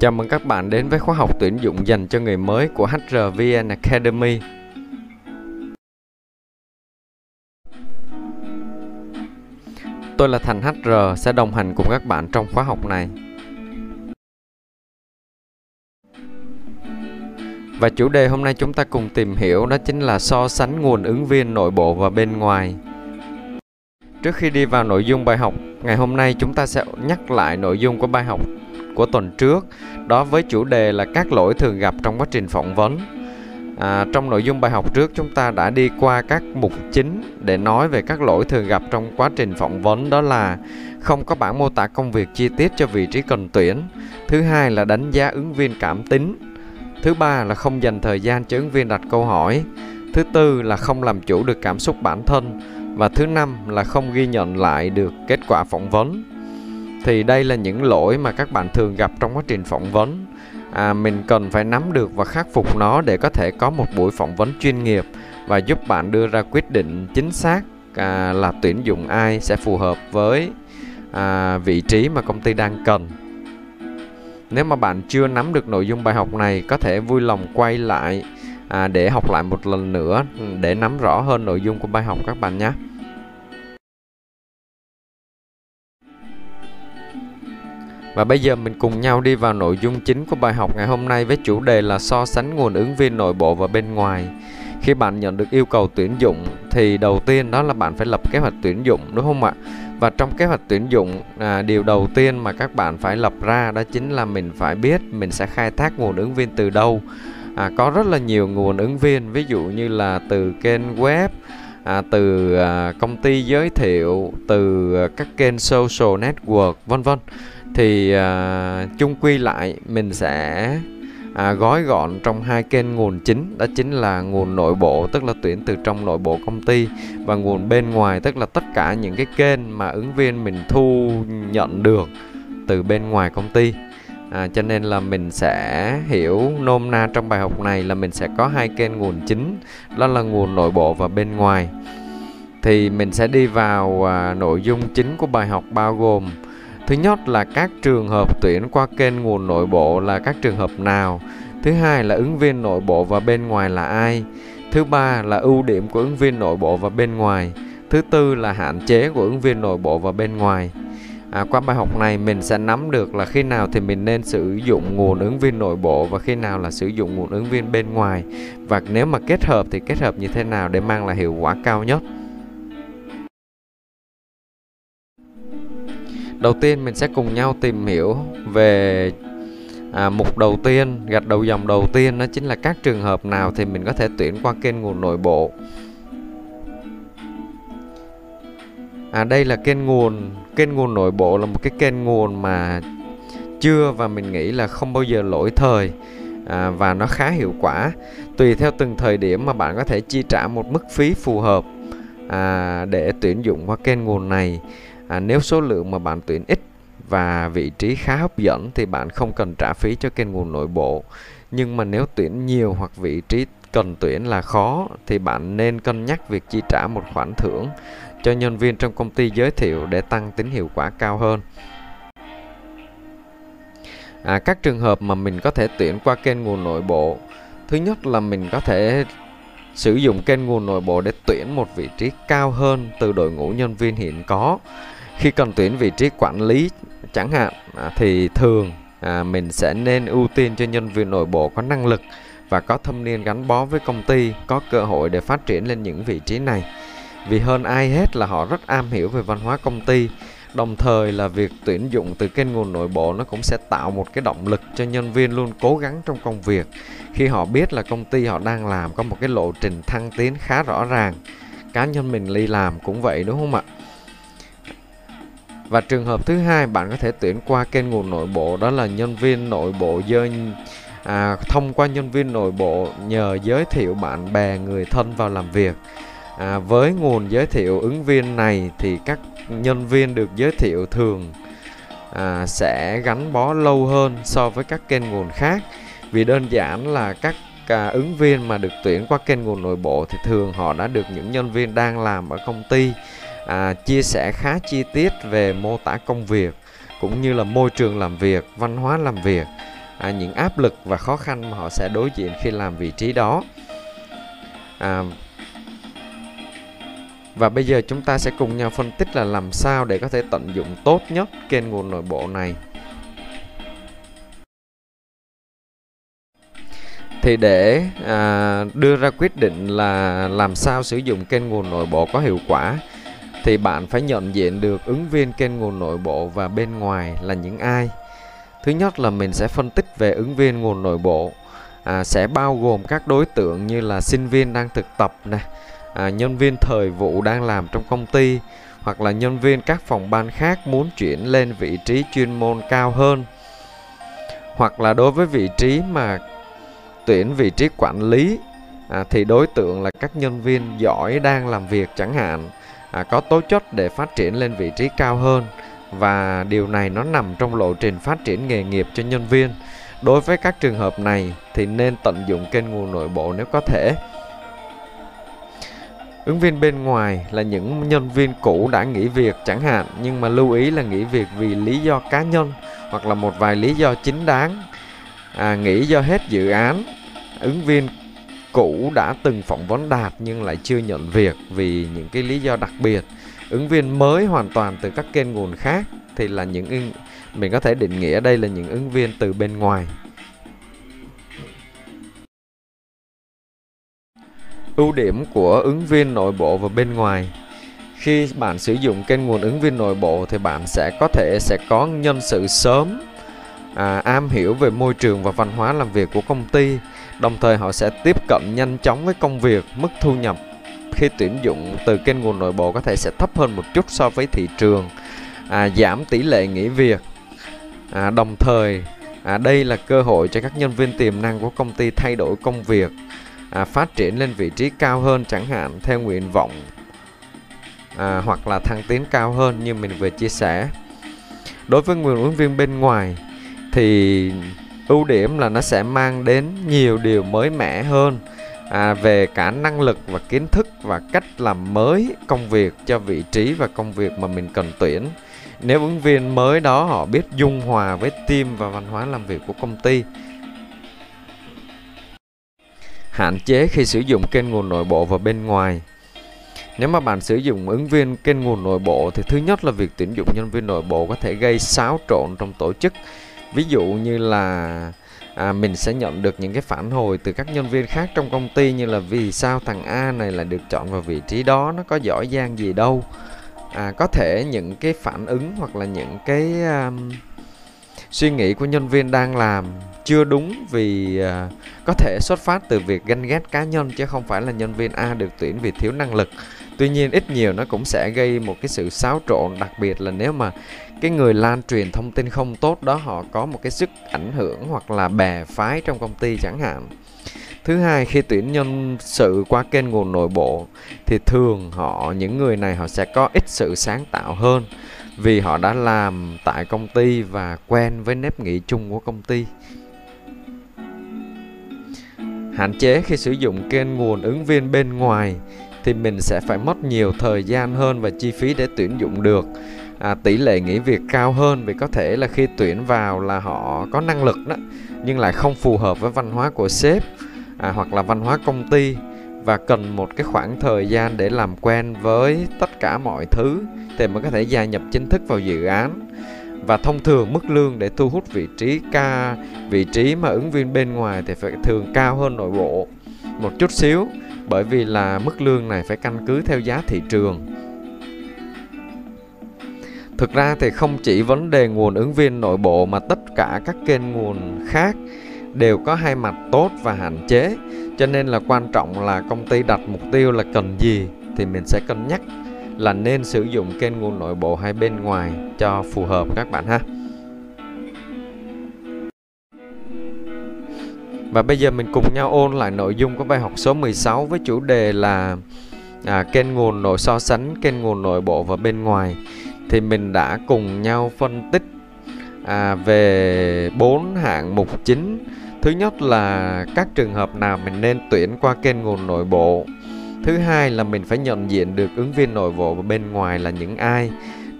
Chào mừng các bạn đến với khóa học tuyển dụng dành cho người mới của HRVN Academy. Tôi là Thành HR sẽ đồng hành cùng các bạn trong khóa học này. Và chủ đề hôm nay chúng ta cùng tìm hiểu đó chính là so sánh nguồn ứng viên nội bộ và bên ngoài. Trước khi đi vào nội dung bài học, ngày hôm nay chúng ta sẽ nhắc lại nội dung của bài học của tuần trước đó với chủ đề là các lỗi thường gặp trong quá trình phỏng vấn. À, trong nội dung bài học trước chúng ta đã đi qua các mục chính để nói về các lỗi thường gặp trong quá trình phỏng vấn đó là không có bản mô tả công việc chi tiết cho vị trí cần tuyển thứ hai là đánh giá ứng viên cảm tính thứ ba là không dành thời gian cho ứng viên đặt câu hỏi thứ tư là không làm chủ được cảm xúc bản thân và thứ năm là không ghi nhận lại được kết quả phỏng vấn. Thì đây là những lỗi mà các bạn thường gặp trong quá trình phỏng vấn. À, mình cần phải nắm được và khắc phục nó để có thể có một buổi phỏng vấn chuyên nghiệp và giúp bạn đưa ra quyết định chính xác à, là tuyển dụng ai sẽ phù hợp với à, vị trí mà công ty đang cần. Nếu mà bạn chưa nắm được nội dung bài học này có thể vui lòng quay lại à, để học lại một lần nữa để nắm rõ hơn nội dung của bài học các bạn nhé. Và bây giờ mình cùng nhau đi vào nội dung chính của bài học ngày hôm nay với chủ đề là so sánh nguồn ứng viên nội bộ và bên ngoài. Khi bạn nhận được yêu cầu tuyển dụng thì đầu tiên đó là bạn phải lập kế hoạch tuyển dụng đúng không ạ? Và trong kế hoạch tuyển dụng à, điều đầu tiên mà các bạn phải lập ra đó chính là mình phải biết mình sẽ khai thác nguồn ứng viên từ đâu. À, có rất là nhiều nguồn ứng viên ví dụ như là từ kênh web, à, từ à, công ty giới thiệu, từ à, các kênh social network vân vân. Thì à, chung quy lại mình sẽ à, gói gọn trong hai kênh nguồn chính. Đó chính là nguồn nội bộ tức là tuyển từ trong nội bộ công ty và nguồn bên ngoài tức là tất cả những cái kênh mà ứng viên mình thu nhận được từ bên ngoài công ty à, cho nên là mình sẽ hiểu nôm na trong bài học này là mình sẽ có hai kênh nguồn chính đó là nguồn nội bộ và bên ngoài thì mình sẽ đi vào à, nội dung chính của bài học bao gồm Thứ nhất là các trường hợp tuyển qua kênh nguồn nội bộ là các trường hợp nào. Thứ hai là ứng viên nội bộ và bên ngoài là ai. Thứ ba là ưu điểm của ứng viên nội bộ và bên ngoài. Thứ tư là hạn chế của ứng viên nội bộ và bên ngoài. À, qua bài học này mình sẽ nắm được là khi nào thì mình nên sử dụng nguồn ứng viên nội bộ và khi nào là sử dụng nguồn ứng viên bên ngoài. Và nếu mà kết hợp thì kết hợp như thế nào để mang lại hiệu quả cao nhất. đầu tiên mình sẽ cùng nhau tìm hiểu về à, mục đầu tiên gạch đầu dòng đầu tiên. Đó chính là các trường hợp nào thì mình có thể tuyển qua kênh nguồn nội bộ. À đây là kênh nguồn kênh nguồn nội bộ là một cái kênh nguồn mà chưa và mình nghĩ là không bao giờ lỗi thời. À, và nó khá hiệu quả. Tùy theo từng thời điểm mà bạn có thể chi trả một mức phí phù hợp à, để tuyển dụng qua kênh nguồn này. À, nếu số lượng mà bạn tuyển ít và vị trí khá hấp dẫn thì bạn không cần trả phí cho kênh nguồn nội bộ. Nhưng mà nếu tuyển nhiều hoặc vị trí cần tuyển là khó thì bạn nên cân nhắc việc chi trả một khoản thưởng cho nhân viên trong công ty giới thiệu để tăng tính hiệu quả cao hơn. À, các trường hợp mà mình có thể tuyển qua kênh nguồn nội bộ. Thứ nhất là mình có thể sử dụng kênh nguồn nội bộ để tuyển một vị trí cao hơn từ đội ngũ nhân viên hiện có. Khi cần tuyển vị trí quản lý chẳng hạn à, thì thường à, mình sẽ nên ưu tiên cho nhân viên nội bộ có năng lực và có thâm niên gắn bó với công ty, có cơ hội để phát triển lên những vị trí này. Vì hơn ai hết là họ rất am hiểu về văn hóa công ty. Đồng thời là việc tuyển dụng từ kênh nguồn nội bộ nó cũng sẽ tạo một cái động lực cho nhân viên luôn cố gắng trong công việc. Khi họ biết là công ty họ đang làm có một cái lộ trình thăng tiến khá rõ ràng, cá nhân mình đi làm cũng vậy, đúng không ạ? Và trường hợp thứ hai bạn có thể tuyển qua kênh nguồn nội bộ, đó là nhân viên nội bộ dơi à, thông qua nhân viên nội bộ nhờ giới thiệu bạn bè người thân vào làm việc. À, với nguồn giới thiệu ứng viên này thì các nhân viên được giới thiệu thường à, sẽ gắn bó lâu hơn so với các kênh nguồn khác. Vì đơn giản là các à, ứng viên mà được tuyển qua kênh nguồn nội bộ thì thường họ đã được những nhân viên đang làm ở công ty à, chia sẻ khá chi tiết về mô tả công việc cũng như là môi trường làm việc văn hóa làm việc à, những áp lực và khó khăn mà họ sẽ đối diện khi làm vị trí đó. À, và bây giờ chúng ta sẽ cùng nhau phân tích là làm sao để có thể tận dụng tốt nhất kênh nguồn nội bộ này. Thì để à, đưa ra quyết định là làm sao sử dụng kênh nguồn nội bộ có hiệu quả thì bạn phải nhận diện được ứng viên kênh nguồn nội bộ và bên ngoài là những ai thứ nhất là mình sẽ phân tích về ứng viên nguồn nội bộ à, sẽ bao gồm các đối tượng như là sinh viên đang thực tập này à, nhân viên thời vụ đang làm trong công ty hoặc là nhân viên các phòng ban khác muốn chuyển lên vị trí chuyên môn cao hơn. Hoặc là đối với vị trí mà tuyển vị trí quản lý à, thì đối tượng là các nhân viên giỏi đang làm việc chẳng hạn à, có tố chất để phát triển lên vị trí cao hơn và điều này nó nằm trong lộ trình phát triển nghề nghiệp cho nhân viên. Đối với các trường hợp này thì nên tận dụng kênh nguồn nội bộ nếu có thể. Ứng viên bên ngoài là những nhân viên cũ đã nghỉ việc chẳng hạn nhưng mà lưu ý là nghỉ việc vì lý do cá nhân hoặc là một vài lý do chính đáng. À, nghỉ do hết dự án. Ứng viên cũ đã từng phỏng vấn đạt nhưng lại chưa nhận việc vì những cái lý do đặc biệt ứng viên mới hoàn toàn từ các kênh nguồn khác thì là những ứng, mình có thể định nghĩa đây là những ứng viên từ bên ngoài. Ưu điểm của ứng viên nội bộ và bên ngoài. Khi bạn sử dụng kênh nguồn ứng viên nội bộ thì bạn sẽ có thể sẽ có nhân sự sớm à, am hiểu về môi trường và văn hóa làm việc của công ty. Đồng thời họ sẽ tiếp cận nhanh chóng với công việc mức thu nhập khi tuyển dụng từ kênh nguồn nội bộ có thể sẽ thấp hơn một chút so với thị trường à, giảm tỷ lệ nghỉ việc. À, đồng thời à, đây là cơ hội cho các nhân viên tiềm năng của công ty thay đổi công việc à, phát triển lên vị trí cao hơn chẳng hạn theo nguyện vọng à, hoặc là thăng tiến cao hơn như mình vừa chia sẻ. Đối với nguồn ứng viên bên ngoài thì ưu điểm là nó sẽ mang đến nhiều điều mới mẻ hơn à, về cả năng lực và kiến thức và cách làm mới công việc cho vị trí và công việc mà mình cần tuyển. Nếu ứng viên mới đó họ biết dung hòa với team và văn hóa làm việc của công ty. Hạn chế khi sử dụng kênh nguồn nội bộ và bên ngoài. Nếu mà bạn sử dụng ứng viên kênh nguồn nội bộ thì thứ nhất là việc tuyển dụng nhân viên nội bộ có thể gây xáo trộn trong tổ chức. Ví dụ như là à, mình sẽ nhận được những cái phản hồi từ các nhân viên khác trong công ty như là vì sao thằng A này là được chọn vào vị trí đó nó có giỏi giang gì đâu. À, có thể những cái phản ứng hoặc là những cái um, suy nghĩ của nhân viên đang làm chưa đúng vì uh, có thể xuất phát từ việc ganh ghét cá nhân chứ không phải là nhân viên A được tuyển vì thiếu năng lực. Tuy nhiên ít nhiều nó cũng sẽ gây một cái sự xáo trộn đặc biệt là nếu mà cái người lan truyền thông tin không tốt đó, họ có một cái sức ảnh hưởng hoặc là bè phái trong công ty chẳng hạn. Thứ hai, khi tuyển nhân sự qua kênh nguồn nội bộ, thì thường họ, những người này họ sẽ có ít sự sáng tạo hơn vì họ đã làm tại công ty và quen với nếp nghĩ chung của công ty. Hạn chế khi sử dụng kênh nguồn ứng viên bên ngoài thì mình sẽ phải mất nhiều thời gian hơn và chi phí để tuyển dụng được à, tỷ lệ nghỉ việc cao hơn vì có thể là khi tuyển vào là họ có năng lực đó nhưng lại không phù hợp với văn hóa của sếp à, hoặc là văn hóa công ty và cần một cái khoảng thời gian để làm quen với tất cả mọi thứ thì mới có thể gia nhập chính thức vào dự án. Và thông thường mức lương để thu hút vị trí ca vị trí mà ứng viên bên ngoài thì phải thường cao hơn nội bộ một chút xíu bởi vì là mức lương này phải căn cứ theo giá thị trường thực ra thì không chỉ vấn đề nguồn ứng viên nội bộ mà tất cả các kênh nguồn khác đều có hai mặt tốt và hạn chế. Cho nên là quan trọng là công ty đặt mục tiêu là cần gì thì mình sẽ cân nhắc là nên sử dụng kênh nguồn nội bộ hay bên ngoài cho phù hợp các bạn ha. Và bây giờ mình cùng nhau ôn lại nội dung của bài học số 16 với chủ đề là à, kênh nguồn nội so sánh kênh nguồn nội bộ và bên ngoài thì mình đã cùng nhau phân tích à, về bốn hạng mục chính. Thứ nhất là các trường hợp nào mình nên tuyển qua kênh nguồn nội bộ. Thứ hai là mình phải nhận diện được ứng viên nội bộ và bên ngoài là những ai.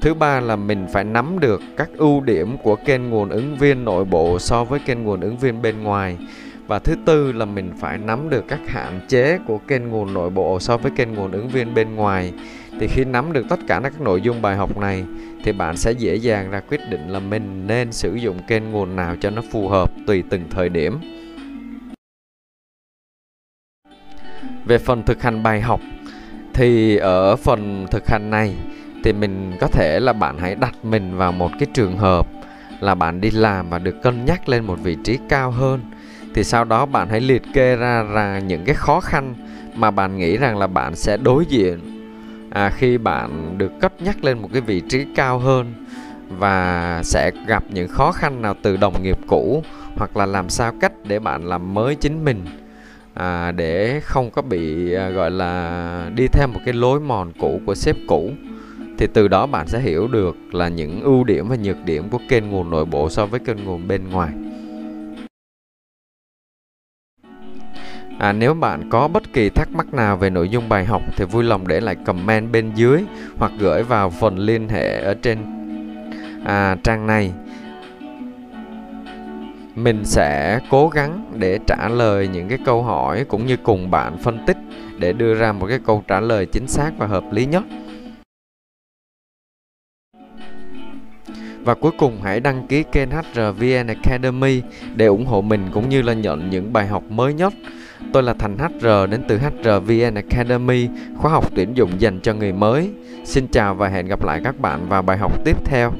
Thứ ba là mình phải nắm được các ưu điểm của kênh nguồn ứng viên nội bộ so với kênh nguồn ứng viên bên ngoài. Và thứ tư là mình phải nắm được các hạn chế của kênh nguồn nội bộ so với kênh nguồn ứng viên bên ngoài thì khi nắm được tất cả các nội dung bài học này, thì bạn sẽ dễ dàng ra quyết định là mình nên sử dụng kênh nguồn nào cho nó phù hợp tùy từng thời điểm. Về phần thực hành bài học, thì ở phần thực hành này, thì mình có thể là bạn hãy đặt mình vào một cái trường hợp là bạn đi làm và được cân nhắc lên một vị trí cao hơn. Thì sau đó bạn hãy liệt kê ra ra những cái khó khăn mà bạn nghĩ rằng là bạn sẽ đối diện à, khi bạn được cấp nhắc lên một cái vị trí cao hơn và sẽ gặp những khó khăn nào từ đồng nghiệp cũ hoặc là làm sao cách để bạn làm mới chính mình à, để không có bị à, gọi là đi theo một cái lối mòn cũ của sếp cũ thì từ đó bạn sẽ hiểu được là những ưu điểm và nhược điểm của kênh nguồn nội bộ so với kênh nguồn bên ngoài. À, nếu bạn có bất kỳ thắc mắc nào về nội dung bài học thì vui lòng để lại comment bên dưới hoặc gửi vào phần liên hệ ở trên à, trang này. Mình sẽ cố gắng để trả lời những cái câu hỏi cũng như cùng bạn phân tích để đưa ra một cái câu trả lời chính xác và hợp lý nhất. Và cuối cùng hãy đăng ký kênh HRVN Academy để ủng hộ mình cũng như là nhận những bài học mới nhất Tôi là Thành HR đến từ HRVN Academy, khóa học tuyển dụng dành cho người mới. Xin chào và hẹn gặp lại các bạn vào bài học tiếp theo.